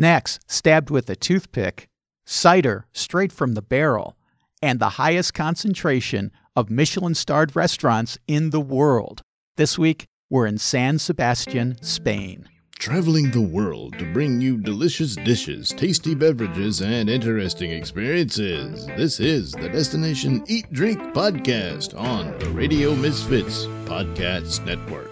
snacks stabbed with a toothpick, cider straight from the barrel, and the highest concentration of Michelin starred restaurants in the world. This week, we're in San Sebastian, Spain. Traveling the world to bring you delicious dishes, tasty beverages, and interesting experiences. This is the Destination Eat Drink Podcast on the Radio Misfits Podcast Network.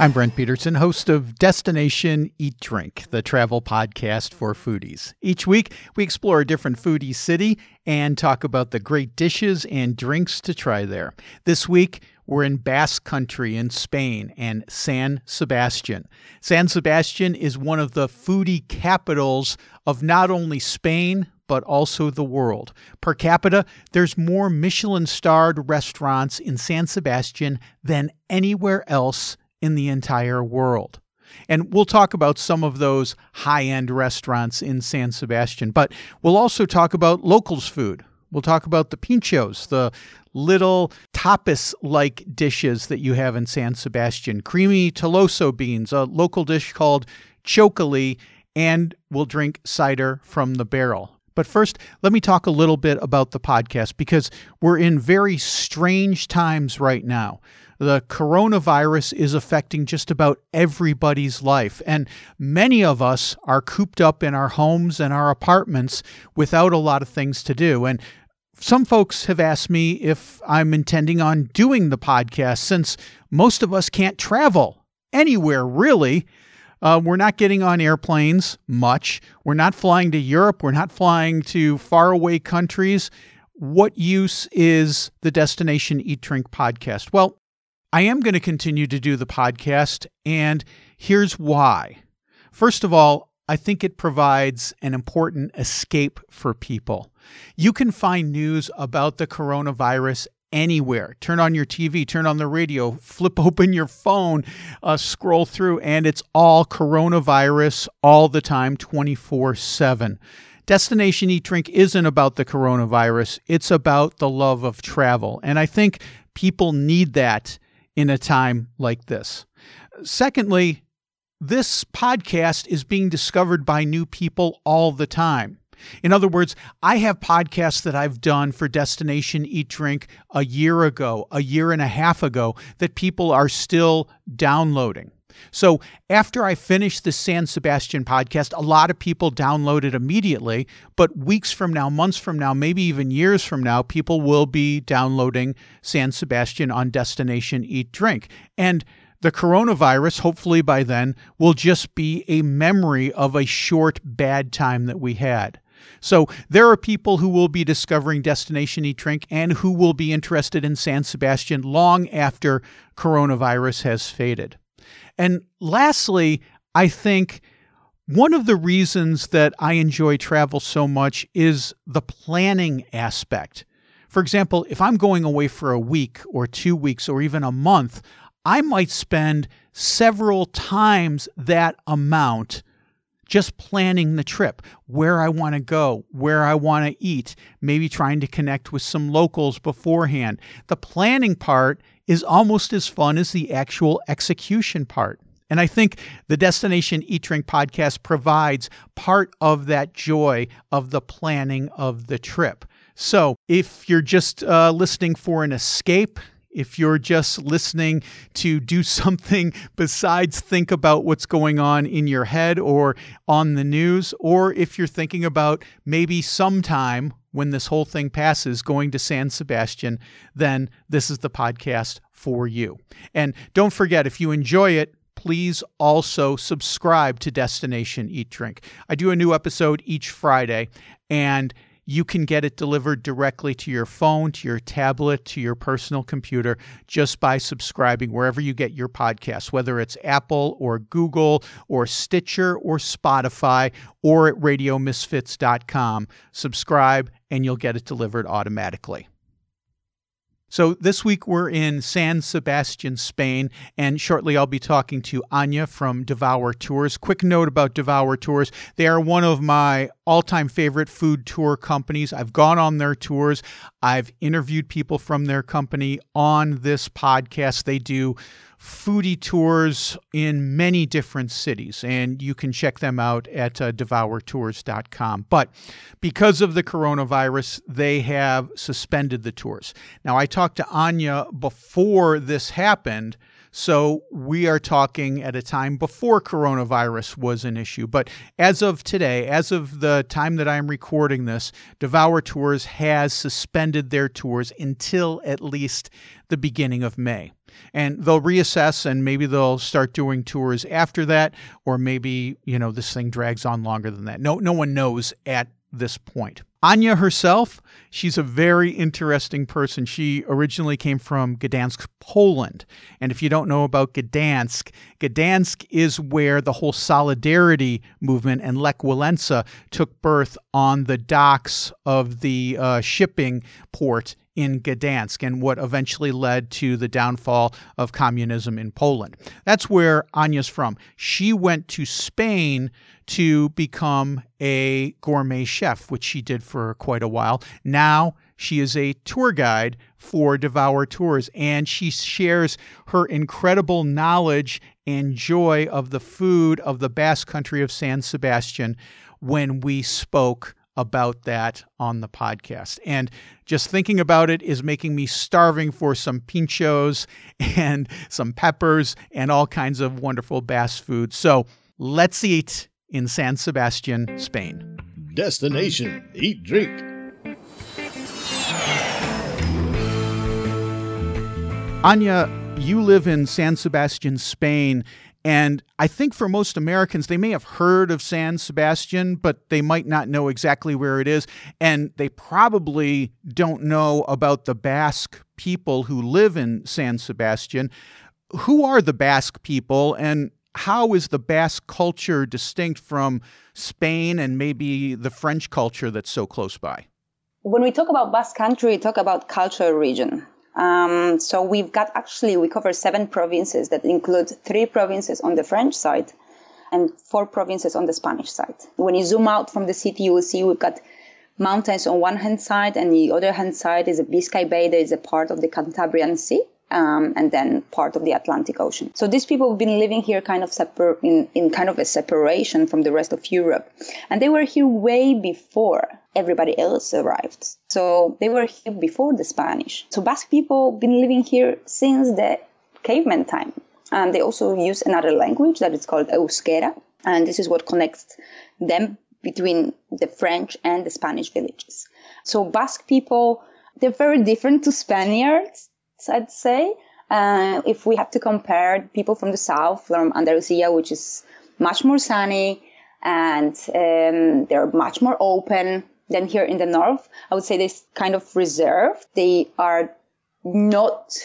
I'm Brent Peterson, host of Destination Eat Drink, the travel podcast for foodies. Each week, we explore a different foodie city and talk about the great dishes and drinks to try there. This week, we're in Basque Country in Spain and San Sebastian. San Sebastian is one of the foodie capitals of not only Spain, but also the world. Per capita, there's more Michelin starred restaurants in San Sebastian than anywhere else in the entire world. And we'll talk about some of those high end restaurants in San Sebastian, but we'll also talk about locals food. We'll talk about the pinchos, the little tapas like dishes that you have in San Sebastian, creamy tolosa beans, a local dish called txakoli, and we'll drink cider from the barrel. But first, let me talk a little bit about the podcast because we're in very strange times right now the coronavirus is affecting just about everybody's life. And many of us are cooped up in our homes and our apartments without a lot of things to do. And some folks have asked me if I'm intending on doing the podcast since most of us can't travel anywhere really. Uh, we're not getting on airplanes much. We're not flying to Europe. We're not flying to faraway countries. What use is the Destination Eat Drink podcast? Well, I am going to continue to do the podcast, and here's why. First of all, I think it provides an important escape for people. You can find news about the coronavirus anywhere. Turn on your TV, turn on the radio, flip open your phone, uh, scroll through, and it's all coronavirus all the time, 24 7. Destination Eat Drink isn't about the coronavirus, it's about the love of travel. And I think people need that in a time like this. Secondly, this podcast is being discovered by new people all the time. In other words, I have podcasts that I've done for Destination Eat Drink a year ago, a year and a half ago, that people are still downloading. So after I finished the San Sebastian podcast, a lot of people download it immediately, but weeks from now, months from now, maybe even years from now, people will be downloading San Sebastian on Destination Eat Drink. And the coronavirus, hopefully by then, will just be a memory of a short bad time that we had. So there are people who will be discovering Destination Eat Drink and who will be interested in San Sebastian long after coronavirus has faded. And lastly, I think one of the reasons that I enjoy travel so much is the planning aspect. For example, if I'm going away for a week or two weeks or even a month, I might spend several times that amount just planning the trip, where I want to go, where I want to eat, maybe trying to connect with some locals beforehand. The planning part is almost as fun as the actual execution part. And I think the Destination Eat Drink podcast provides part of that joy of the planning of the trip. So if you're just uh, listening for an escape, if you're just listening to do something besides think about what's going on in your head or on the news, or if you're thinking about maybe sometime when this whole thing passes going to San Sebastian, then this is the podcast for you. And don't forget, if you enjoy it, please also subscribe to Destination Eat Drink. I do a new episode each Friday, and you can get it delivered directly to your phone, to your tablet, to your personal computer just by subscribing wherever you get your podcasts, whether it's Apple or Google or Stitcher or Spotify or at radiomisfits.com. Subscribe and you'll get it delivered automatically. So this week we're in San Sebastian, Spain, and shortly I'll be talking to Anya from Devour Tours. Quick note about Devour Tours. They are one of my all-time favorite food tour companies. I've gone on their tours. I've interviewed people from their company on this podcast. They do foodie tours in many different cities, and you can check them out at uh, devourtours.com. But because of the coronavirus, they have suspended the tours. Now, I talked to Anya before this happened. So we are talking at a time before coronavirus was an issue. But as of today, as of the time that I'm recording this, Devour Tours has suspended their tours until at least the beginning of May. And they'll reassess and maybe they'll start doing tours after that, or maybe, you know, this thing drags on longer than that. No, no one knows at this point. Anya herself, she's a very interesting person. She originally came from Gdansk, Poland. And if you don't know about Gdansk, Gdansk is where the whole solidarity movement and Lech Walesa took birth on the docks of the uh, shipping port in Gdansk and what eventually led to the downfall of communism in Poland. That's where Anya's from. She went to Spain to become a gourmet chef, which she did for quite a while. Now she is a tour guide for Devour Tours, and she shares her incredible knowledge and joy of the food of the Basque country of San Sebastian when we spoke about that on the podcast. And just thinking about it is making me starving for some pinchos and some peppers and all kinds of wonderful Basque food. So let's eat in San Sebastian, Spain. Destination Eat Drink. Anya, you live in San Sebastian, Spain. And I think for most Americans, they may have heard of San Sebastian, but they might not know exactly where it is. And they probably don't know about the Basque people who live in San Sebastian. Who are the Basque people, and how is the Basque culture distinct from Spain and maybe the French culture that's so close by? When we talk about Basque country, we talk about cultural region. Um, so we've got actually, we cover seven provinces that include three provinces on the French side and four provinces on the Spanish side. When you zoom out from the city, you will see we've got mountains on one hand side and the other hand side is a Biscay Bay that is a part of the Cantabrian Sea. Um, and then part of the Atlantic Ocean. So these people have been living here kind of separ- in, in kind of a separation from the rest of Europe. And they were here way before everybody else arrived. So they were here before the Spanish. So Basque people have been living here since the caveman time. And they also use another language that is called Euskera. And this is what connects them between the French and the Spanish villages. So Basque people, they're very different to Spaniards, I'd say. Uh, if we have to compare people from the south, from Andalusia, which is much more sunny and um, they're much more open, than here in the north. I would say they're kind of reserved. They are not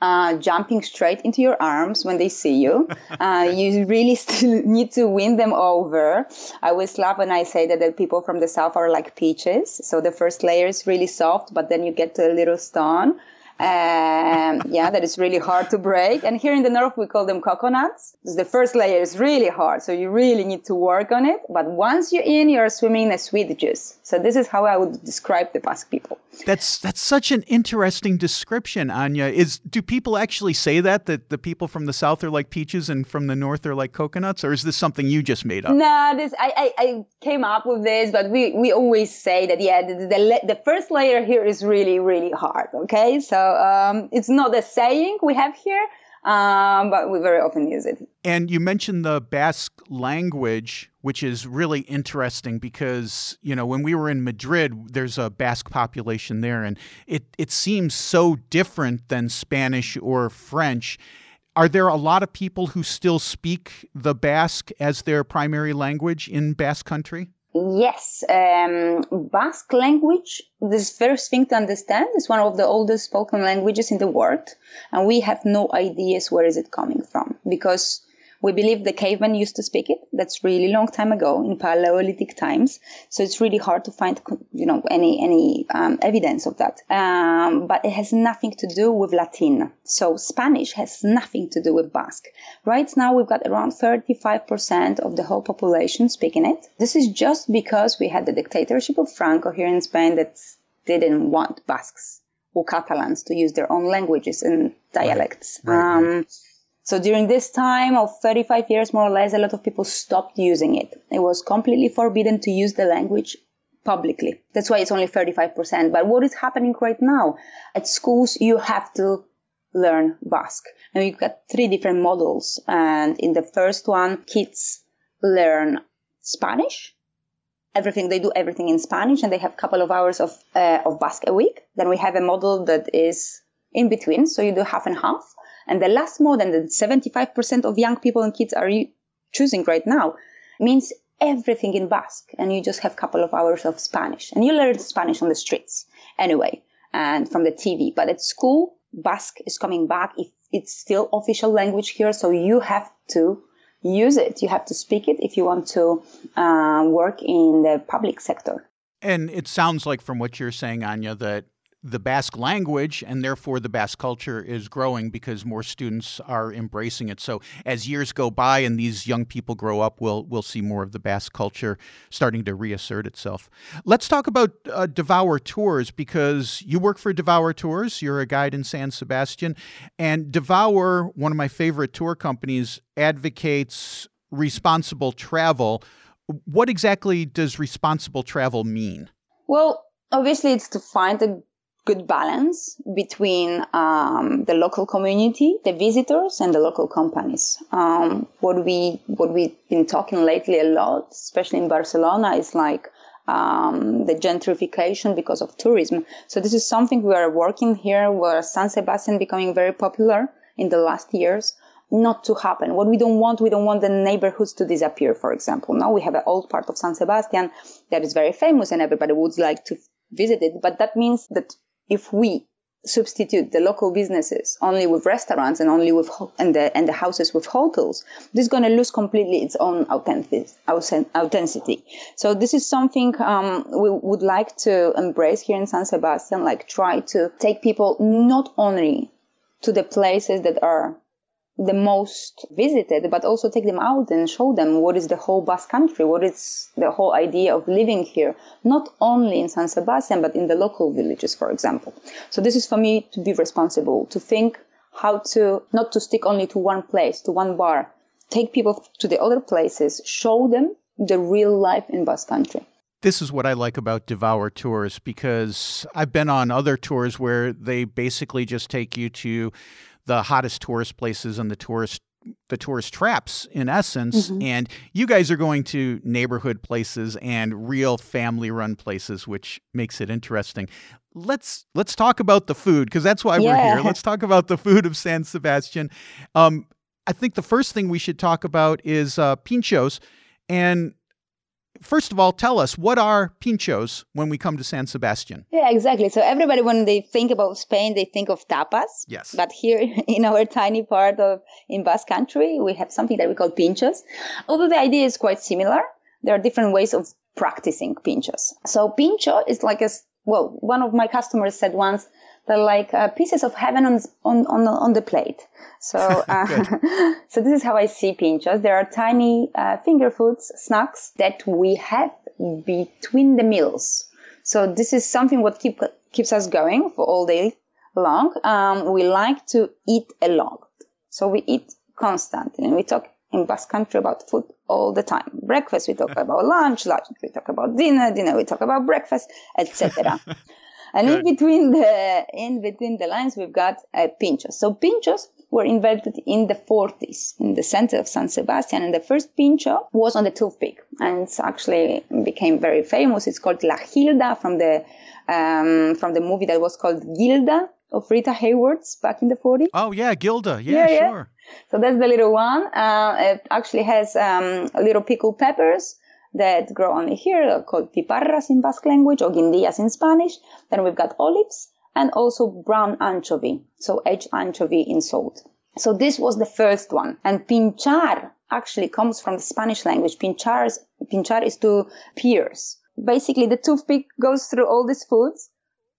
uh, jumping straight into your arms when they see you. Uh, you really still need to win them over. I always laugh when I say that the people from the south are like peaches. So the first layer is really soft, but then you get to a little stone um, yeah, that is really hard to break. And here in the north, we call them coconuts. The first layer is really hard, so you really need to work on it. But once you're in, you're swimming in a sweet juice. So this is how I would describe the Basque people. That's that's such an interesting description, Anya. Is do people actually say that that the people from the south are like peaches and from the north are like coconuts, or is this something you just made up? No, this I, I, I came up with this, but we, we always say that yeah, the, the the first layer here is really really hard. Okay, so um, it's not a saying we have here, um, but we very often use it. And you mentioned the Basque language, which is really interesting because, you know, when we were in Madrid, there's a Basque population there, and it, it seems so different than Spanish or French. Are there a lot of people who still speak the Basque as their primary language in Basque country? Yes, um, Basque language, this first thing to understand, is one of the oldest spoken languages in the world, and we have no ideas where is it coming from because we believe the cavemen used to speak it. That's really long time ago in Paleolithic times. So it's really hard to find, you know, any any um, evidence of that. Um, but it has nothing to do with Latin. So Spanish has nothing to do with Basque. Right now we've got around 35% of the whole population speaking it. This is just because we had the dictatorship of Franco here in Spain that didn't want Basques or Catalans to use their own languages and dialects. Right. Right, um, So during this time of 35 years, more or less, a lot of people stopped using it. It was completely forbidden to use the language publicly. That's why it's only 35%. But what is happening right now? At schools, you have to learn Basque. And we've got three different models. And in the first one, kids learn Spanish. Everything, they do everything in Spanish and they have a couple of hours of, uh, of Basque a week. Then we have a model that is in between. So you do half and half. And the last model that 75% of young people and kids are choosing right now means everything in Basque. And you just have a couple of hours of Spanish and you learn Spanish on the streets anyway and from the TV. But at school, Basque is coming back. If it's still official language here, so you have to use it. You have to speak it if you want to uh, work in the public sector. And it sounds like from what you're saying, Anya, that the Basque language and therefore the Basque culture is growing because more students are embracing it. So as years go by and these young people grow up, we'll we'll see more of the Basque culture starting to reassert itself. Let's talk about uh, Devour Tours because you work for Devour Tours. You're a guide in San Sebastian, and Devour, one of my favorite tour companies, advocates responsible travel. What exactly does responsible travel mean? Well, obviously it's to find a good balance between um, the local community, the visitors, and the local companies. Um, what we what we've been talking lately a lot, especially in Barcelona, is like um, the gentrification because of tourism. So this is something we are working here, where San Sebastian becoming very popular in the last years. Not to happen. What we don't want, we don't want the neighborhoods to disappear. For example, now we have an old part of San Sebastian that is very famous and everybody would like to visit it. But that means that if we substitute the local businesses only with restaurants and only with and the and the houses with hotels, this is going to lose completely its own authenticity. So this is something um, we would like to embrace here in San Sebastian. Like try to take people not only to the places that are the most visited, but also take them out and show them what is the whole Basque country, what is the whole idea of living here, not only in San Sebastian, but in the local villages, for example. So this is for me to be responsible, to think how to, not to stick only to one place, to one bar, take people to the other places, show them the real life in Basque country. This is what I like about Devour Tours because I've been on other tours where they basically just take you to the hottest tourist places and the tourist the tourist traps in essence mm-hmm. and you guys are going to neighborhood places and real family run places which makes it interesting let's let's talk about the food because that's why yeah. we're here let's talk about the food of san sebastian um, i think the first thing we should talk about is uh, pinchos and first of all, tell us what are pinchos when we come to San Sebastian? Yeah, exactly. So everybody, when they think about Spain, they think of tapas. Yes. But here in our tiny part of in Basque Country, we have something that we call pinchos. Although the idea is quite similar, there are different ways of practicing pinchos. So pincho is like a well, one of my customers said once they're like uh, pieces of heaven on on on, on the plate. So, uh, so this is how I see pinchos. There are tiny uh, finger foods, snacks that we have between the meals. So this is something what keep, keeps us going for all day long. Um, we like to eat a lot. So we eat constantly and we talk in Basque country about food all the time. Breakfast, we talk about lunch, lunch, we talk about dinner, dinner, we talk about breakfast, etc. and Good. in between the, in between the lines, we've got uh, pinchos. So pinchos were invented in the 40s in the center of San Sebastian. And the first pincho was on the toothpick. And it's actually became very famous. It's called La Gilda from the, um, from the movie that was called Gilda of Rita Hayworth's back in the 40s. Oh, yeah, Gilda. Yeah, yeah sure. Yeah. So that's the little one. Uh, it actually has um, little pickled peppers that grow only here, uh, called piparras in Basque language or guindillas in Spanish. Then we've got olives and also brown anchovy, so aged anchovy in salt. So this was the first one. And pinchar actually comes from the Spanish language. Pinchar, pinchar is to pierce. Basically, the toothpick goes through all these foods.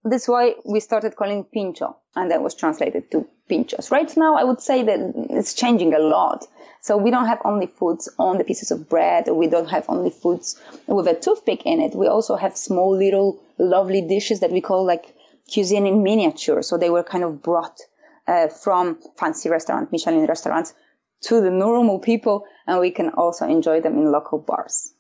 That's why we started calling pincho, and that was translated to pinchos. Right now, I would say that it's changing a lot. So we don't have only foods on the pieces of bread, we don't have only foods with a toothpick in it. We also have small little lovely dishes that we call like cuisine in miniature. So they were kind of brought uh, from fancy restaurant, Michelin restaurants, to the normal people, and we can also enjoy them in local bars.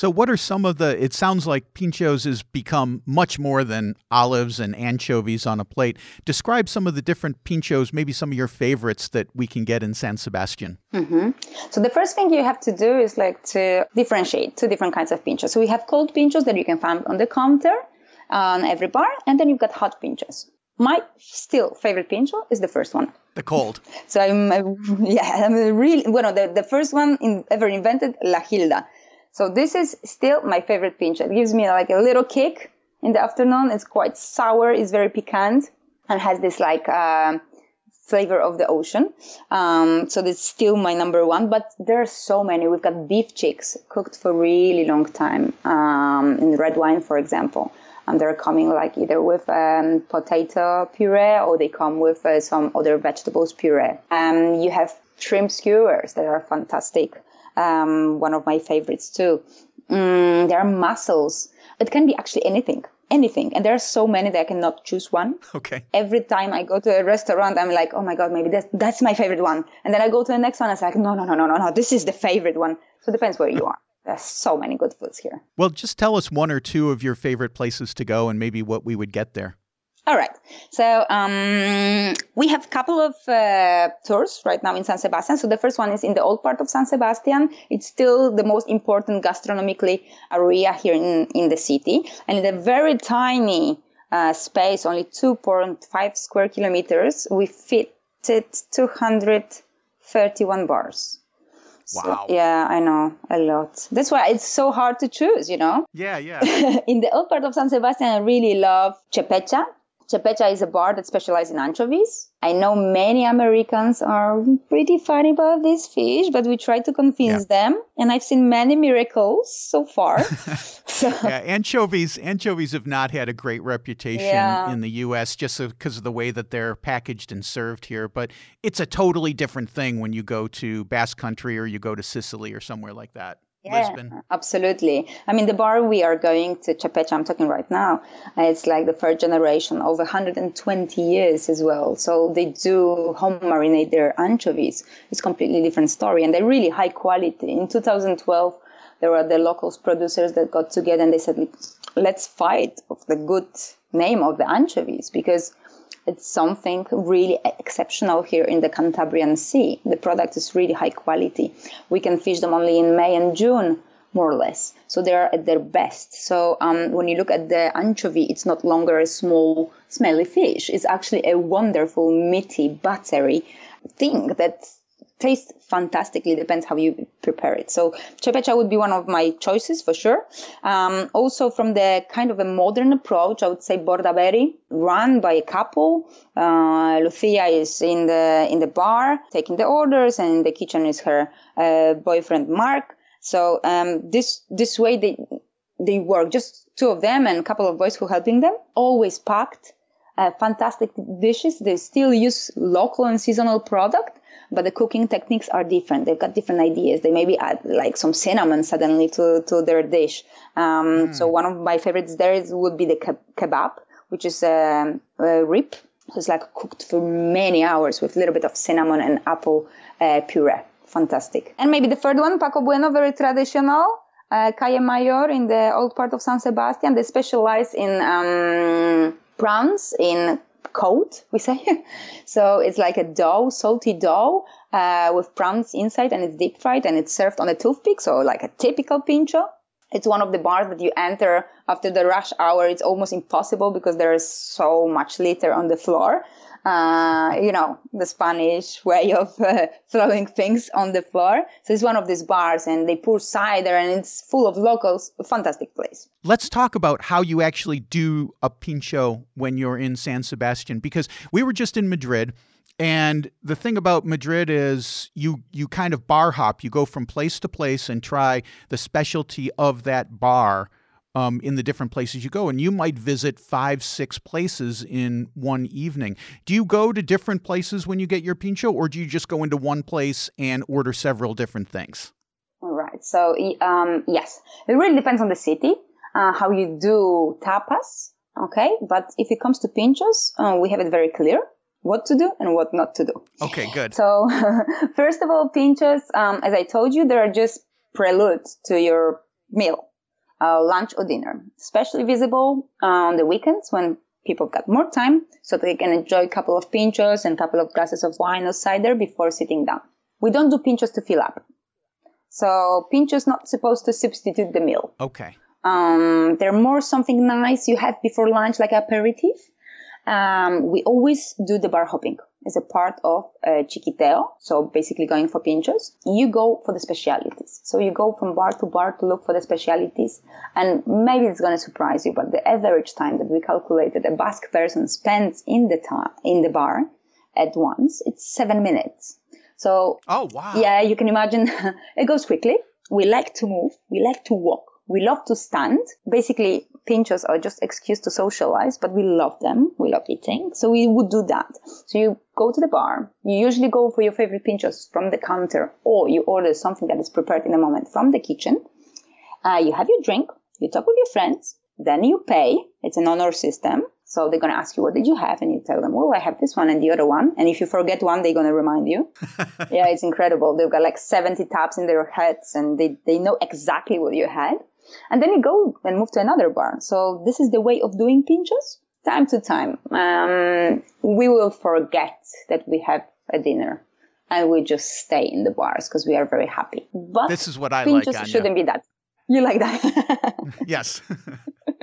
So, what are some of the? It sounds like pinchos has become much more than olives and anchovies on a plate. Describe some of the different pinchos, maybe some of your favorites that we can get in San Sebastian. Mm-hmm. So, the first thing you have to do is like to differentiate two different kinds of pinchos. So, we have cold pinchos that you can find on the counter on every bar, and then you've got hot pinchos. My still favorite pincho is the first one. The cold. So I'm yeah, I'm really well. The, the first one in, ever invented, La Hilda. So this is still my favorite pinch. It gives me like a little kick in the afternoon. It's quite sour. It's very piquant and has this like uh, flavor of the ocean. Um, so that's still my number one. But there are so many. We've got beef cheeks cooked for really long time um, in red wine, for example. And they're coming like either with um, potato puree or they come with uh, some other vegetables puree. Um, you have shrimp skewers that are fantastic um, one of my favorites too. Mm, there are mussels. It can be actually anything, anything. And there are so many that I cannot choose one. Okay. Every time I go to a restaurant, I'm like, oh my God, maybe that's, that's my favorite one. And then I go to the next one. I am like, no, no, no, no, no, no. This is the favorite one. So it depends where you are. There's so many good foods here. Well, just tell us one or two of your favorite places to go and maybe what we would get there. All right. So um, we have a couple of uh, tours right now in San Sebastian. So the first one is in the old part of San Sebastian. It's still the most important gastronomically area here in, in the city. And in a very tiny uh, space, only 2.5 square kilometers, we fitted 231 bars. Wow. So, yeah, I know a lot. That's why it's so hard to choose, you know? Yeah, yeah. in the old part of San Sebastian, I really love Txepetxa. Txepetxa is a bar that specializes in anchovies. I know many Americans are pretty funny about this fish, but we try to convince yeah. them, and I've seen many miracles so far. so. Yeah, anchovies anchovies have not had a great reputation yeah. in the U.S. just because of the way that they're packaged and served here. But it's a totally different thing when you go to Basque Country or you go to Sicily or somewhere like that. Yeah, Lisbon. absolutely. I mean, the bar we are going to, Txepetxa, I'm talking right now, it's like the first generation, over 120 years as well. So they do home marinate their anchovies. It's completely different story, and they're really high quality. In 2012, there were the locals producers that got together and they said, let's fight of the good name of the anchovies because it's something really exceptional here in the Cantabrian Sea. The product is really high quality. We can fish them only in May and June, more or less. So they are at their best. So um, when you look at the anchovy, it's not longer a small, smelly fish. It's actually a wonderful, meaty, buttery thing that tastes fantastically. Depends how you prepare it. So Txepetxa would be one of my choices for sure. Um, also from the kind of a modern approach, I would say Borda Berri, run by a couple. Uh, Lucia is in the in the bar taking the orders, and in the kitchen is her uh, boyfriend Mark. So um, this this way they they work just two of them and a couple of boys who helping them. Always packed. Uh, fantastic dishes. They still use local and seasonal product, but the cooking techniques are different. They've got different ideas. They maybe add like some cinnamon suddenly to, to their dish. Um, mm. So one of my favorites there is, would be the kebab, which is a, a rib. It's like cooked for many hours with a little bit of cinnamon and apple uh, puree. Fantastic. And maybe the third one, Paco Bueno, very traditional. Uh, Calle Mayor in the old part of San Sebastian. They specialize in um, prawns, in coat, we say. so it's like a dough, salty dough uh, with prawns inside and it's deep fried and it's served on a toothpick. So like a typical pincho. It's one of the bars that you enter after the rush hour. It's almost impossible because there is so much litter on the floor uh, you know, the Spanish way of uh, throwing things on the floor. So it's one of these bars and they pour cider and it's full of locals. A fantastic place. Let's talk about how you actually do a pincho when you're in San Sebastian because we were just in Madrid. And the thing about Madrid is you you kind of bar hop. You go from place to place and try the specialty of that bar um, in the different places you go. And you might visit five, six places in one evening. Do you go to different places when you get your pincho, or do you just go into one place and order several different things? All right. So, um, yes, it really depends on the city, uh, how you do tapas. Okay. But if it comes to pinchos, uh, we have it very clear. what to do and what not to do. Okay, good. So, first of all, pinchos, um, as I told you, they're just preludes to your meal, uh, lunch or dinner, especially visible on the weekends when people got more time so they can enjoy a couple of pinchos and a couple of glasses of wine or cider before sitting down. We don't do pinchos to fill up. So pinchos not supposed to substitute the meal. Okay. Um, they're more something nice you have before lunch, like aperitif. Um, we always do the bar hopping as a part of uh, chiquiteo. So basically going for pinchos. You go for the specialities. So you go from bar to bar to look for the specialities. And maybe it's going to surprise you, but the average time that we calculated a Basque person spends in the time, in the bar at once, it's seven minutes. So, oh, wow. Yeah, you can imagine it goes quickly. We like to move. We like to walk. We love to stand. Basically, pinchos are just excuse to socialize, but we love them. We love eating. So we would do that. So you go to the bar. You usually go for your favorite pinchos from the counter or you order something that is prepared in a moment from the kitchen. Uh, you have your drink. You talk with your friends. Then you pay. It's an honor system. So they're going to ask you, what did you have? And you tell them, well, I have this one and the other one. And if you forget one, they're going to remind you. yeah, it's incredible. They've got like 70 taps in their heads and they, they know exactly what you had. And then you go and move to another bar. So this is the way of doing pinchos. Time to time, um, we will forget that we have a dinner and we just stay in the bars because we are very happy. But this is what I pinchos like. Anya. shouldn't be that. You like that? yes.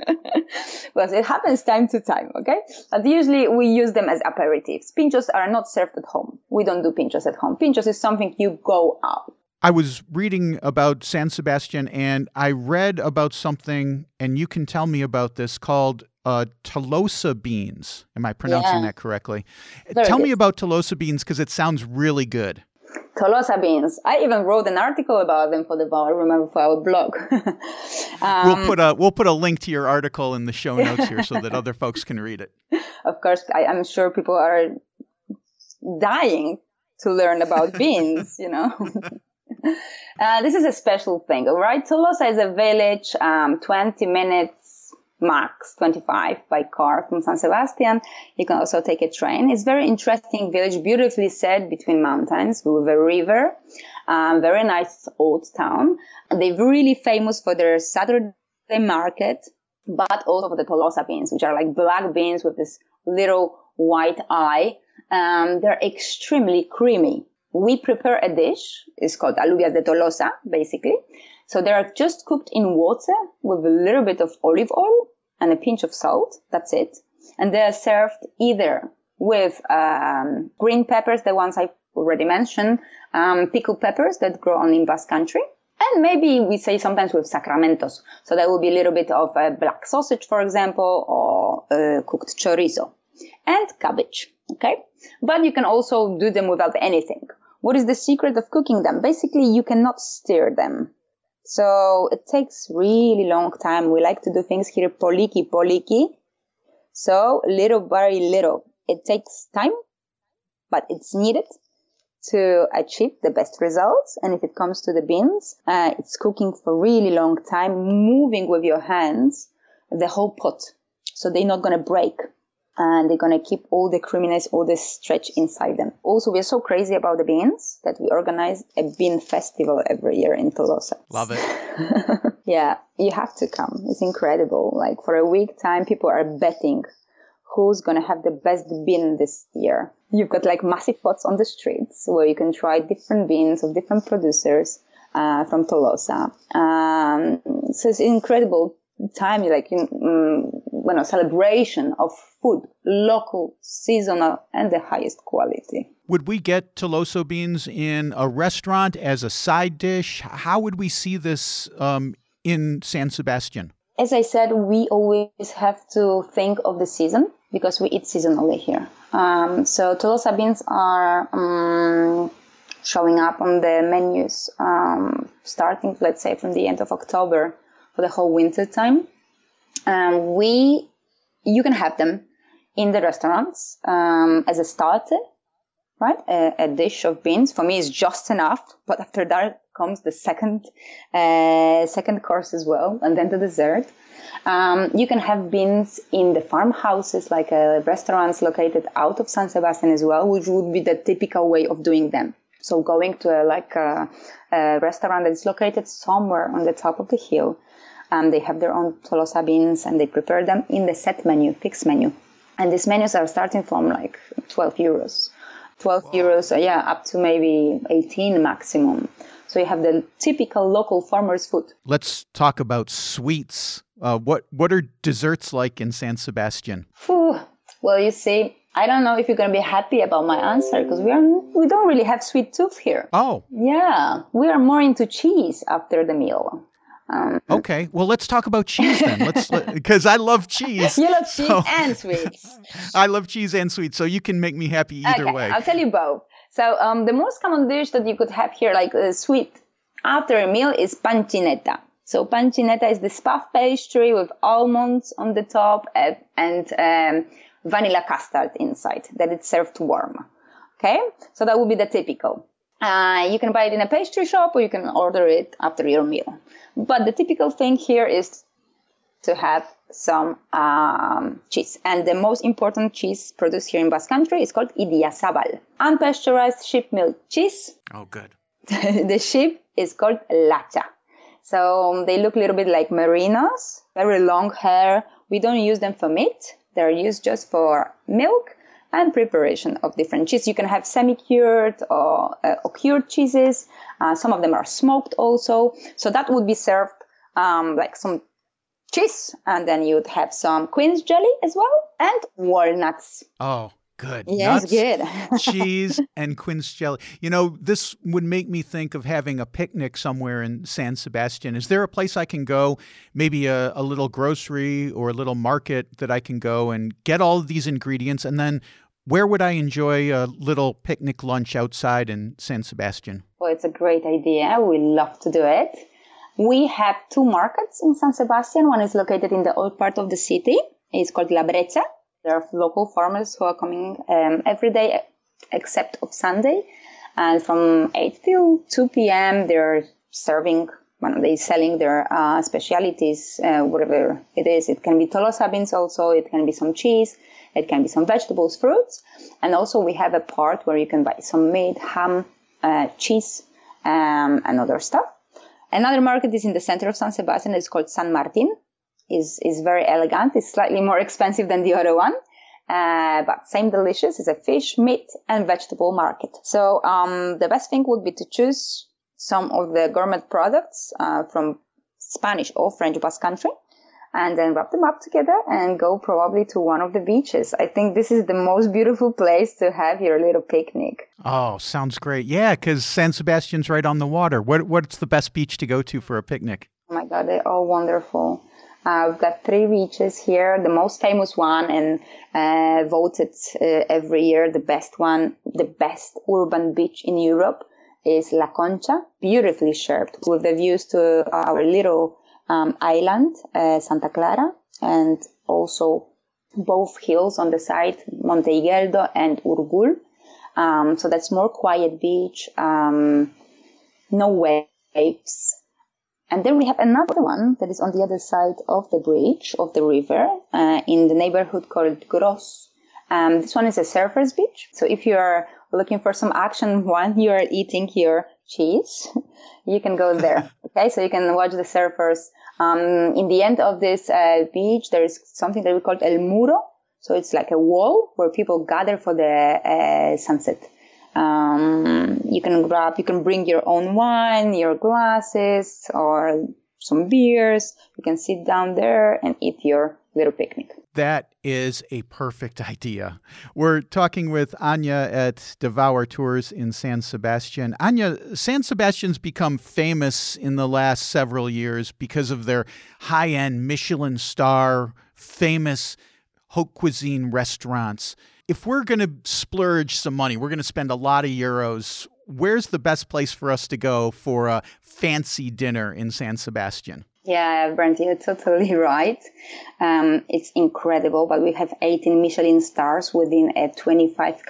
well, it happens time to time, okay? But usually we use them as aperitifs. Pinchos are not served at home. We don't do pinchos at home. Pinchos is something you go out. I was reading about San Sebastian and I read about something, and you can tell me about this called uh, Tolosa beans. Am I pronouncing Yeah. that correctly? Tell me about Tolosa beans because it sounds really good. Tolosa beans. I even wrote an article about them for the bar, remember, for our blog. um, we'll put a we'll put a link to your article in the show notes here so that other folks can read it. of course, I, I'm sure people are dying to learn about beans, you know. uh, this is a special thing, all right? Tolosa is a village, um, 20 minutes max, 25 by car from San Sebastian. You can also take a train. It's very interesting village, beautifully set between mountains with a river. Um, very nice old town. They're really famous for their Saturday market, but also for the Tolosa beans, which are like black beans with this little white eye. Um, they're extremely creamy. We prepare a dish. It's called alubias de Tolosa, basically. So they are just cooked in water with a little bit of olive oil and a pinch of salt. That's it. And they are served either with um, green peppers, the ones I already mentioned, um, pickled peppers that grow only in Basque country. And maybe we say sometimes with sacramentos. So that will be a little bit of a black sausage, for example, or uh, cooked chorizo and cabbage. Okay. But you can also do them without anything. What is the secret of cooking them? Basically, you cannot stir them. So it takes really long time. We like to do things here poliki poliki. So little, very little. It takes time, but it's needed to achieve the best results. And if it comes to the beans, uh, it's cooking for really long time, moving with your hands the whole pot. So they're not going to break and they're going to keep all the creaminess, all the stretch inside them. Also, we're so crazy about the beans that we organize a bean festival every year in Tolosa. Love it. yeah, you have to come. It's incredible. Like for a week time, people are betting who's going to have the best bean this year. You've got like massive pots on the streets where you can try different beans of different producers uh, from Tolosa. Um, so it's incredible time, like in, um, bueno, celebration of food, local, seasonal, and the highest quality. Would we get Toloso beans in a restaurant as a side dish? How would we see this um, in San Sebastian? As I said, we always have to think of the season because we eat seasonally here. Um, so Tolosa beans are um, showing up on the menus um, starting, let's say, from the end of October for the whole winter time. Um, we, you can have them in the restaurants um, as a starter right? A, a, dish of beans for me is just enough, but after that comes the second uh, second course as well, and then the dessert. Um, you can have beans in the farmhouses, like uh, restaurants located out of San Sebastian as well, which would be the typical way of doing them. So going to a, like a, a restaurant that's located somewhere on the top of the hill, um, they have their own Tolosa beans and they prepare them in the set menu, fixed menu. And these menus are starting from like 12 euros. 12 wow. euros, uh, yeah, up to maybe 18 maximum. So you have the typical local farmer's food. Let's talk about sweets. Uh, what what are desserts like in San Sebastian? Whew. Well, you see, I don't know if you're going to be happy about my answer because we are we don't really have sweet tooth here. Oh, yeah, we are more into cheese after the meal. Um, okay, well, let's talk about cheese then. Let's because I love cheese. You love cheese so, and sweets. I love cheese and sweets, so you can make me happy either okay, way. I'll tell you both. So um, the most common dish that you could have here, like a sweet after a meal, is panchineta. So panchineta is this puff pastry with almonds on the top and, and um, vanilla custard inside that it's served warm. Okay, so that would be the typical. Uh, you can buy it in a pastry shop or you can order it after your meal. But the typical thing here is to have some um, cheese. And the most important cheese produced here in Basque Country is called Idiazabal. Unpasteurized sheep milk cheese. Oh, good. the sheep is called Lacha. So um, they look a little bit like merinos, very long hair. We don't use them for meat. They're used just for milk and preparation of different cheese. You can have semi-cured or, uh, or cured cheeses. Uh, some of them are smoked also. So that would be served um, like some cheese, and then you'd have some quince jelly as well, and walnuts. Oh, good. Yes, Nuts, good. cheese and quince jelly. You know, this would make me think of having a picnic somewhere in San Sebastian. Is there a place I can go, maybe a, a little grocery or a little market that I can go and get all of these ingredients and then where would I enjoy a little picnic lunch outside in San Sebastian? Well, it's a great idea. We love to do it. We have two markets in San Sebastian. One is located in the old part of the city. It's called La Brecha. There are local farmers who are coming um, every day except of Sunday. And from 8 till 2 p.m., they're serving, well, they're selling their uh, specialities, uh, whatever it is. It can be tolosa beans also. It can be some cheese. It can be some vegetables, fruits. And also we have a part where you can buy some meat, ham, uh, cheese, um, and other stuff. Another market is in the center of San Sebastian. It's called San Martin. Is is very elegant. It's slightly more expensive than the other one, uh, but same delicious. It's a fish, meat, and vegetable market. So um, the best thing would be to choose some of the gourmet products uh, from Spanish or French Basque Country and then wrap them up together and go probably to one of the beaches. I think this is the most beautiful place to have your little picnic. Oh, sounds great. Yeah, because San Sebastian's right on the water. What, what's the best beach to go to for a picnic? Oh my God, they're all wonderful. We've got three beaches here. The most famous one and uh, voted uh, every year the best one, the best urban beach in Europe is La Concha, beautifully shaped with the views to our little um, island, uh, Santa Clara, and also both hills on the side, Monte Igueldo and Urgull. Um, so that's more quiet beach, um, no waves. And then we have another one that is on the other side of the bridge of the river uh, in the neighborhood called Gros. Um, this one is a surfer's beach. So if you are looking for some action while you are eating your cheese, you can go there. okay, so you can watch the surfers. Um, in the end of this uh, beach, there is something that we call El Muro. So it's like a wall where people gather for the uh, sunset. Um, you can grab, you can bring your own wine, your glasses, or some beers. You can sit down there and eat your little picnic. That is a perfect idea. We're talking with Anya at Devour Tours in San Sebastian. Anya, San Sebastian's become famous in the last several years because of their high end Michelin star, famous haute cuisine restaurants. If we're going to splurge some money, we're going to spend a lot of euros. Where's the best place for us to go for a fancy dinner in San Sebastian? Yeah, Brent, you're totally right. Um, it's incredible, but we have 18 Michelin stars within a 25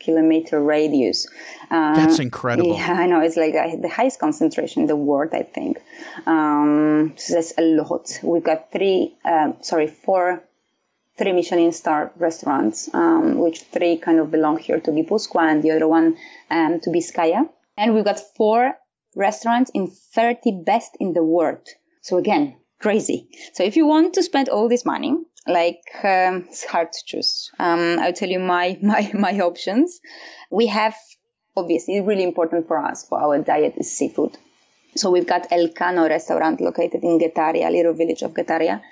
kilometer radius. Uh, That's incredible. Yeah, I know. It's like the highest concentration in the world, I think. Um, so that's a lot. We've got three, uh, sorry, four three Michelin star restaurants, um, which three kind of belong here to Gipuzkoa and the other one um, to Bizkaia. And we've got four restaurants in 30 best in the world. So again, crazy. So if you want to spend all this money, like um, it's hard to choose. Um, I'll tell you my my my options. We have obviously really important for us for our diet is seafood. So we've got Elcano restaurant located in Getaria, a little village of Getaria.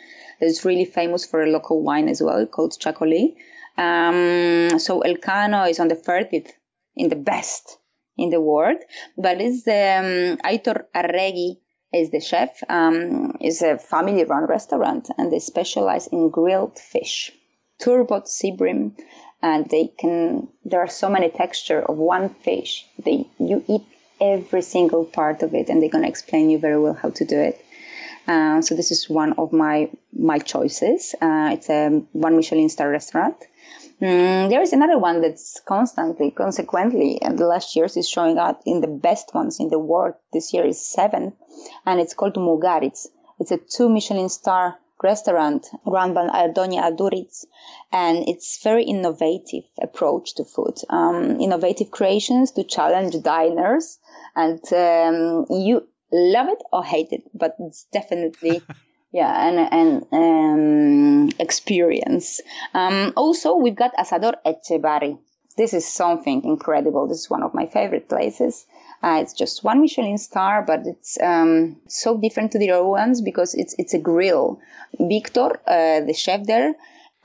It's really famous for a local wine as well called Txakoli. Um, so Elcano is on the 30th in the best in the world, but it's the um, Aitor Arregi is the chef. Um, is a family-run restaurant, and they specialize in grilled fish, turbot sea bream, and they can. There are so many texture of one fish. They you eat every single part of it, and they're gonna explain you very well how to do it. Uh, so this is one of my my choices. Uh, it's a one Michelin star restaurant. Mm, there is another one that's constantly, consequently, and the last years is showing up in the best ones in the world. This year is seven, and it's called Mugaritz. It's a two Michelin star restaurant run by Andoni Aduriz, and it's very innovative approach to food, um, innovative creations to challenge diners, and um, you love it or hate it, but it's definitely yeah and and um, experience. Um, also, we've got Asador Etxebarri. This is something incredible. This is one of my favorite places. Uh, it's just one Michelin star, but it's um, so different to the other ones because it's it's a grill. Victor, uh, the chef there,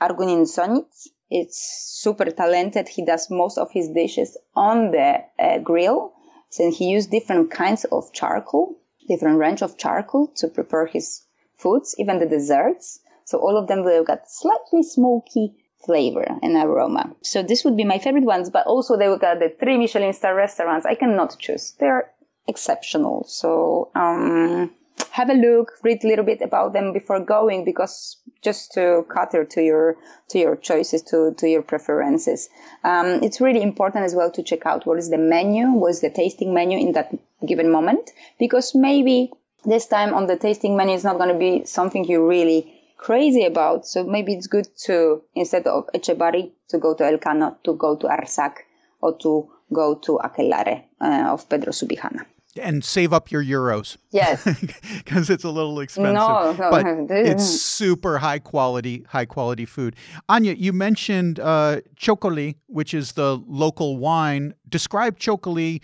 Arguinzoniz, it's super talented. He does most of his dishes on the uh, grill. So he used different kinds of charcoal, different range of charcoal to prepare his foods, even the desserts. So all of them will get slightly smoky flavor and aroma. So this would be my favorite ones, but also they will get the three Michelin star restaurants. I cannot choose. They're exceptional. So, um, have a look, read a little bit about them before going because just to cater to your to your choices, to to your preferences. Um, it's really important as well to check out what is the menu, what is the tasting menu in that given moment, because maybe this time on the tasting menu is not going to be something you're really crazy about. So maybe it's good to instead of Etxebarri to go to Elcano, to go to Arzak, or to go to Aquelarre uh, of Pedro Subijana and save up your euros. Yes, because it's a little expensive. No, no, but it's super high quality, high quality food. Anya, you mentioned uh, Txakoli, which is the local wine. Describe Txakoli.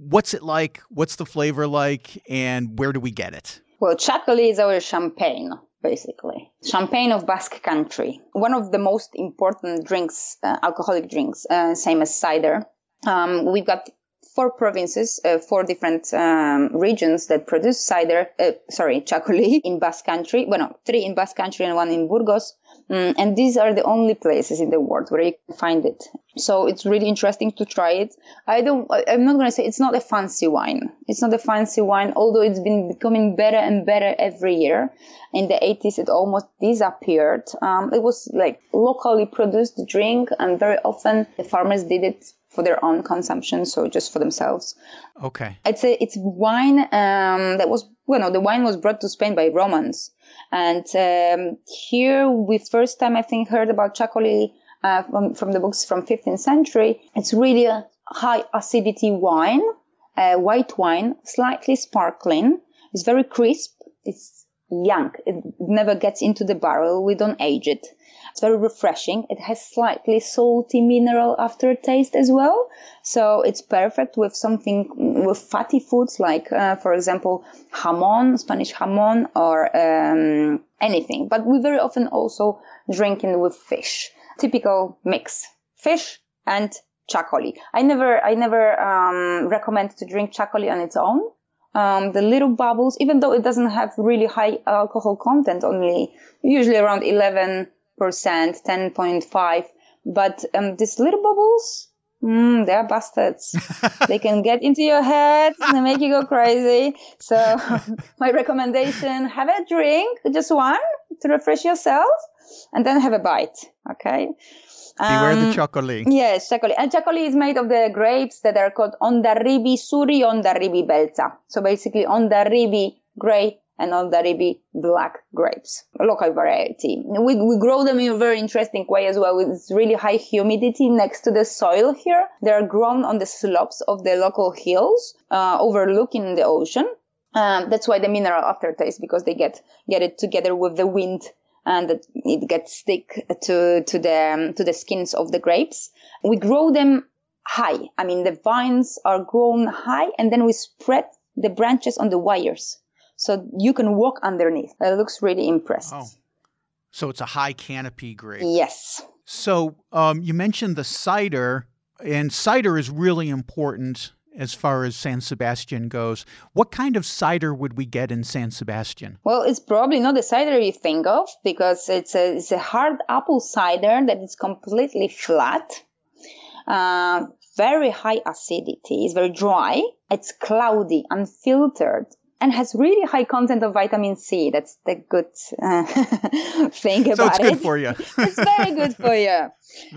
What's it like? What's the flavor like? And where do we get it? Well, Txakoli is our champagne basically. Champagne of Basque country. One of the most important drinks, uh, alcoholic drinks, uh, same as cider. Um, we've got four provinces, uh, four different um, regions that produce cider, uh, sorry, txakoli in Basque Country. Well, no, three in Basque Country and one in Burgos. Mm, and these are the only places in the world where you can find it. So it's really interesting to try it. I don't, I'm not going to say it's not a fancy wine. It's not a fancy wine, although it's been becoming better and better every year. In the 80s, it almost disappeared. Um, it was like locally produced drink and very often the farmers did it for their own consumption, so just for themselves. Okay. It's a it's wine um, that was well, no, the wine was brought to Spain by Romans, and um, here we first time I think heard about Txakoli uh, from, from the books from 15th century. It's really a high acidity wine, uh, white wine, slightly sparkling. It's very crisp. It's young. It never gets into the barrel. We don't age it. It's very refreshing. It has slightly salty mineral aftertaste as well. So it's perfect with something with fatty foods like, uh, for example, jamon, Spanish jamon or um, anything. But we very often also drink it with fish. Typical mix. Fish and txakoli. I never, I never um, recommend to drink txakoli on its own. Um, the little bubbles, even though it doesn't have really high alcohol content, only usually around 11 10.5. But um, these little bubbles Mm, they're bastards. they can get into your head and make you go crazy. So my recommendation, have a drink, just one to refresh yourself and then have a bite. Okay. Beware um, the txakoli. Yes, txakoli. And txakoli is made of the grapes that are called Hondarrabi Zuri, Hondarrabi Beltza. So basically Hondarrabi gray and Hondarrabi black grapes, local variety. We, we grow them in a very interesting way as well with really high humidity next to the soil here. They are grown on the slopes of the local hills, uh, overlooking the ocean. Um, that's why the mineral aftertaste because they get get it together with the wind and it gets stick to to the um, to the skins of the grapes. We grow them high. I mean, the vines are grown high, and then we spread the branches on the wires, so you can walk underneath. It looks really impressive. Oh. So it's a high canopy grape. Yes. So um, you mentioned the cider, and cider is really important as far as San Sebastian goes. What kind of cider would we get in San Sebastian? Well, it's probably not the cider you think of because it's a, it's a hard apple cider that is completely flat, uh, very high acidity, it's very dry, it's cloudy, unfiltered, and has really high content of vitamin C. That's the good uh, thing about it. So it's good for you. it's very good for you.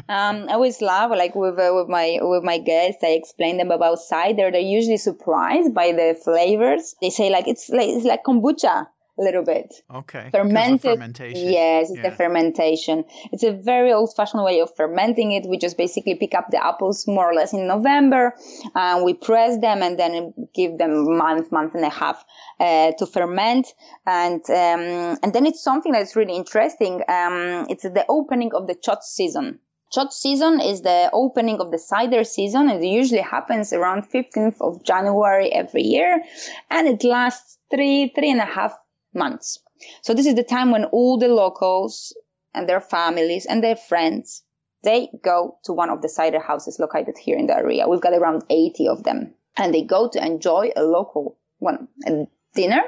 Um, I always laugh like with uh, with my with my guests. I explain them about cider. They're usually surprised by the flavors. They say like it's like it's like kombucha a little bit. Okay. Fermented. Fermentation. Yes, it's yeah. the fermentation. It's a very old fashioned way of fermenting it. We just basically pick up the apples more or less in November. and we press them and then give them month, month and a half uh, to ferment. And, um, and then it's something that's really interesting. Um, it's the opening of the txotx season. Txotx season is the opening of the cider season. It usually happens around 15th of January every year and it lasts three, three and a half months. So this is the time when all the locals and their families and their friends, they go to one of the cider houses located here in the area. We've got around 80 of them and they go to enjoy a local one, a dinner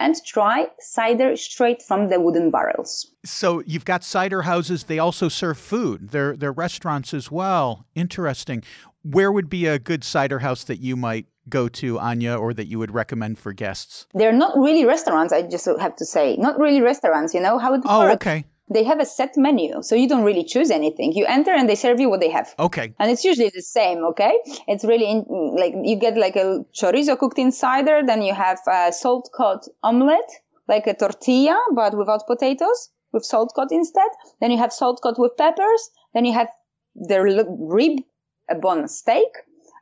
and try cider straight from the wooden barrels. So you've got cider houses. They also serve food. They're, they're restaurants as well. Interesting. Where would be a good cider house that you might go to, Anya, or that you would recommend for guests? They're not really restaurants, I just have to say. Not really restaurants, you know how it oh, works. Oh, okay. They have a set menu, so you don't really choose anything. You enter and they serve you what they have. Okay. And it's usually the same, okay? It's really in, like you get like a chorizo cooked in cider, then you have a salt cod omelette, like a tortilla, but without potatoes, with salt cod instead. Then you have salt cod with peppers. Then you have the rib, a bone steak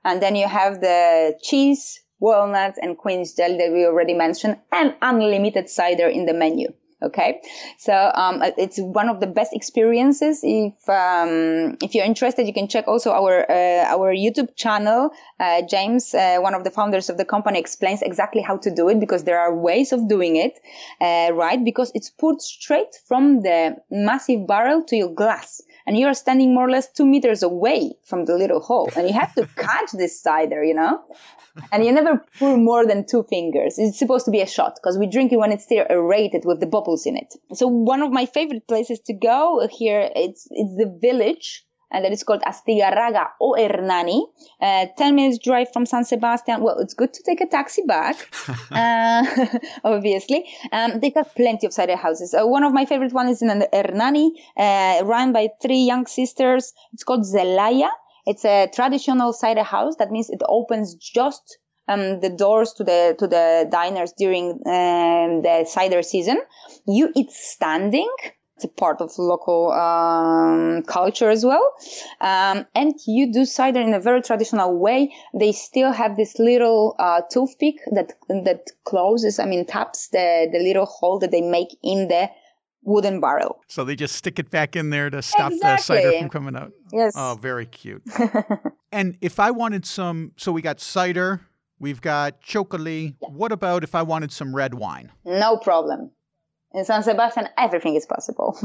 and then you have the cheese, walnuts, and quince jelly that we already mentioned, and unlimited cider in the menu. Okay, so um, it's one of the best experiences. If um, if you're interested, you can check also our uh, our YouTube channel. Uh, James, uh, one of the founders of the company, explains exactly how to do it because there are ways of doing it, uh, right? Because it's poured straight from the massive barrel to your glass and you're standing more or less two meters away from the little hole and you have to catch this cider, you know? And you never pour more than two fingers. It's supposed to be a shot because we drink it when it's still aerated with the bubbles in it. So one of my favorite places to go here, it's, it's the village and that is called Astigarraga o Hernani. Uh, 10 minutes drive from San Sebastian. Well, it's good to take a taxi back, uh, obviously. Um, they got plenty of cider houses. Uh, one of my favorite ones is in Hernani, uh, run by three young sisters. It's called Zelaia. It's a traditional cider house. That means it opens just um, the doors to the to the diners during um, the cider season. You eat standing it's a part of local um, culture as well. Um, and you do cider in a very traditional way. They still have this little uh, toothpick that that closes, I mean, taps the the little hole that they make in the wooden barrel. So they just stick it back in there to stop exactly. the cider from coming out. Yes. Oh, very cute. and if I wanted some, so we got cider, we've got txakoli. Yeah. What about if I wanted some red wine? No problem in San Sebastian, everything is possible.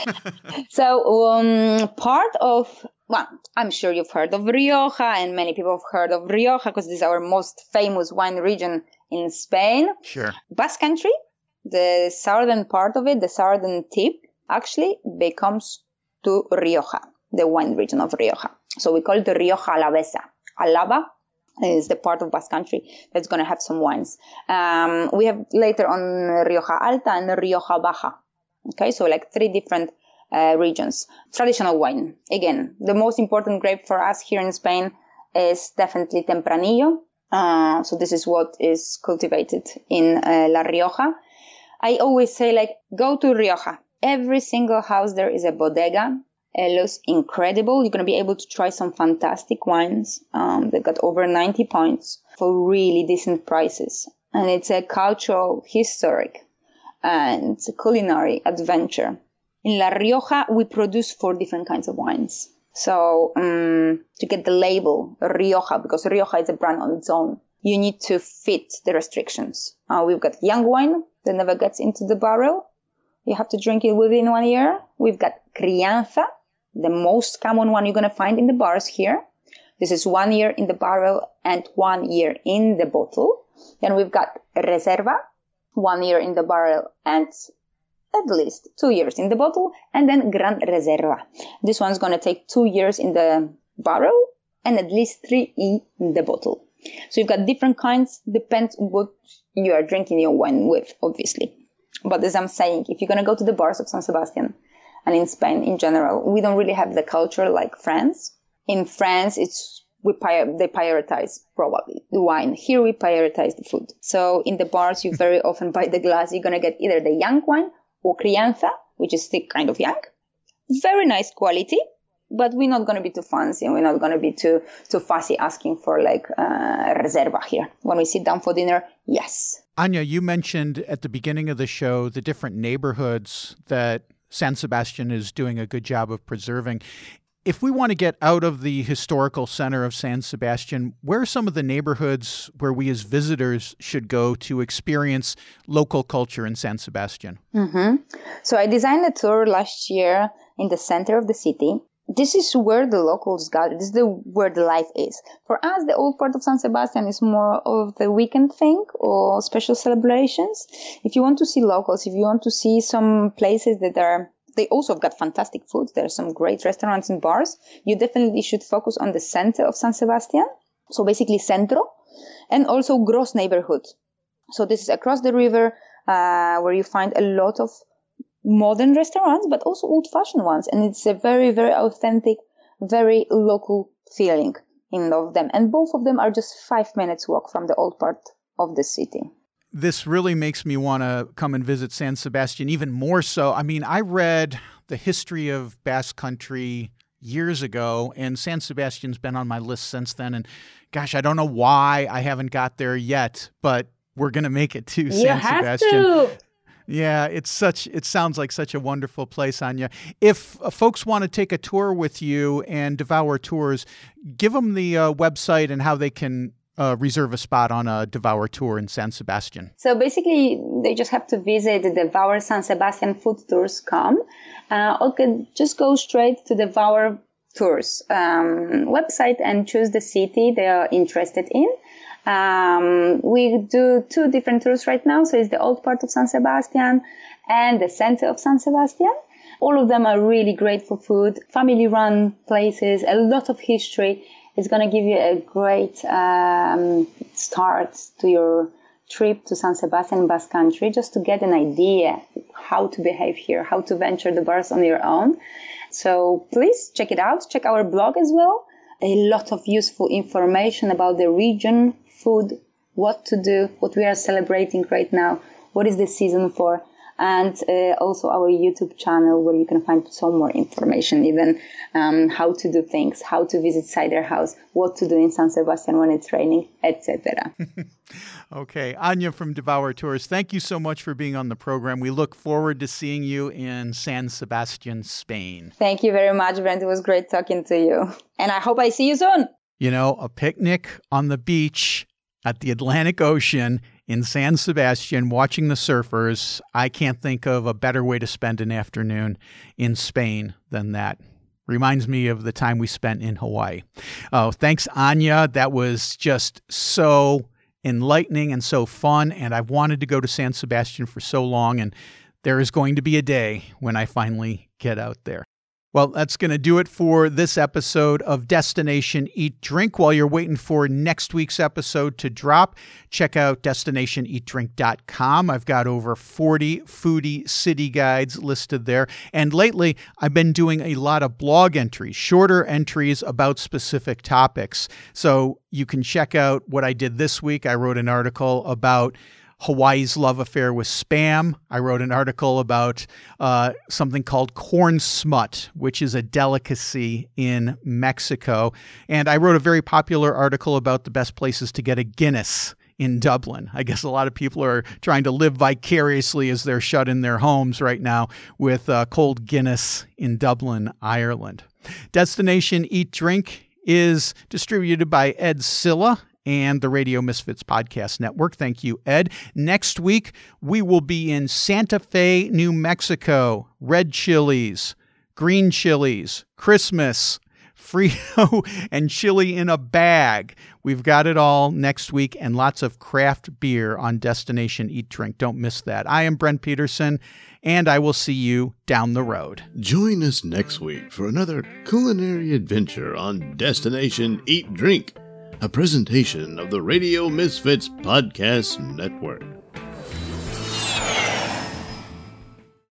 so, um, part of, well, I'm sure you've heard of Rioja, and many people have heard of Rioja because this is our most famous wine region in Spain. Sure. Basque Country, the southern part of it, the southern tip, actually becomes to Rioja. the wine region of Rioja. So we call it the Rioja Alavesa. Alava is the part of Basque Country that's going to have some wines. Um, we have later on Rioja Alta and Rioja Baja. Okay, so like three different uh, regions. Traditional wine. Again, the most important grape for us here in Spain is definitely Tempranillo. Uh, so this is what is cultivated in uh, La Rioja. I always say like, go to Rioja. Every single house there is a bodega it looks incredible. You're going to be able to try some fantastic wines. Um, they've got over 90 points for really decent prices. And it's a cultural, historic, and culinary adventure. In La Rioja, we produce four different kinds of wines. So um, to get the label Rioja, because Rioja is a brand on its own, you need to fit the restrictions. Uh, we've got young wine that never gets into the barrel. You have to drink it within one year. We've got crianza, the most common one you're going to find in the bars here. This is one year in the barrel and one year in the bottle. Then we've got reserva, one year in the barrel and at least two years in the bottle. And then gran reserva. This one's going to take two years in the barrel and at least three in the bottle. So you've got different kinds, depends what you are drinking your wine with, obviously. But as I'm saying, if you're going to go to the bars of San Sebastian, and in Spain in general, we don't really have the culture like France. In France, it's we they prioritize probably the wine. Here we prioritize the food. So in the bars, you very often buy the glass. You're gonna get either the young wine or crianza, which is still kind of young. Very nice quality, but we're not gonna be too fancy and we're not gonna be too too fussy asking for like uh, reserva here. When we sit down for dinner, yes. Anya, you mentioned at the beginning of the show the different neighborhoods that San Sebastian is doing a good job of preserving. If we want to get out of the historical center of San Sebastian, where are some of the neighborhoods where we as visitors should go to experience local culture in San Sebastian? Mm-hmm. So I designed a tour last year in the center of the city this is where the locals gather. This is the, where the life is. For us, the old part of San Sebastian is more of the weekend thing or special celebrations. If you want to see locals, if you want to see some places that are, they also have got fantastic food. There are some great restaurants and bars. You definitely should focus on the center of San Sebastian. So basically centro and also Gros neighborhood. So this is across the river, uh, where you find a lot of modern restaurants, but also old fashioned ones. And it's a very, very authentic, very local feeling in of them. And both of them are just five minutes walk from the old part of the city. This really makes me want to come and visit San Sebastian even more so. I mean, I read the history of Basque Country years ago, and San Sebastian's been on my list since then. And gosh, I don't know why I haven't got there yet, but we're going to make it to you San Sebastian. To. Yeah, it's such. It sounds like such a wonderful place, Anya. If uh, folks want to take a tour with you and devour tours, give them the uh, website and how they can uh, reserve a spot on a Devour tour in San Sebastian? So basically, they just have to visit the Devour San Sebastian Food Tours.com. Uh, or can just go straight to Devour Tours um, website and choose the city they are interested in. Um, we do two different tours right now. So it's the old part of San Sebastian and the center of San Sebastian. All of them are really great for food, family run places, a lot of history. It's going to give you a great um, start to your trip to San Sebastian Basque Country just to get an idea how to behave here, how to venture the bars on your own. So please check it out. Check our blog as well. A lot of useful information about the region, food, what to do, what we are celebrating right now, what is the season for, and uh, also our YouTube channel where you can find some more information, even um, how to do things, how to visit cider house, what to do in San Sebastian when it's raining, etc. okay, Anya from Devour Tours, thank you so much for being on the program. We look forward to seeing you in San Sebastian, Spain. Thank you very much, Brent. It was great talking to you, and I hope I see you soon. You know, a picnic on the beach at the Atlantic Ocean in San Sebastian watching the surfers. I can't think of a better way to spend an afternoon in Spain than that. Reminds me of the time we spent in Hawaii. Oh, thanks, Anya. That was just so enlightening and so fun. And I've wanted to go to San Sebastian for so long. And there is going to be a day when I finally get out there. Well, that's going to do it for this episode of Destination Eat Drink. While you're waiting for next week's episode to drop, check out destinationeatdrink.com. I've got over 40 foodie city guides listed there. And lately, I've been doing a lot of blog entries, shorter entries about specific topics. So you can check out what I did this week. I wrote an article about Hawaii's love affair with spam. I wrote an article about uh, something called corn smut, which is a delicacy in Mexico. And I wrote a very popular article about the best places to get a Guinness in Dublin. I guess a lot of people are trying to live vicariously as they're shut in their homes right now with uh, cold Guinness in Dublin, Ireland. Destination Eat Drink is distributed by Ed Cilla and the Radio Misfits Podcast Network. Thank you, Ed. Next week, we will be in Santa Fe, New Mexico. Red chilies, green chilies, Christmas, Frito, and chili in a bag. We've got it all next week and lots of craft beer on Destination Eat Drink. Don't miss that. I am Brent Peterson, and I will see you down the road. Join us next week for another culinary adventure on Destination Eat Drink a presentation of the Radio Misfits Podcast Network.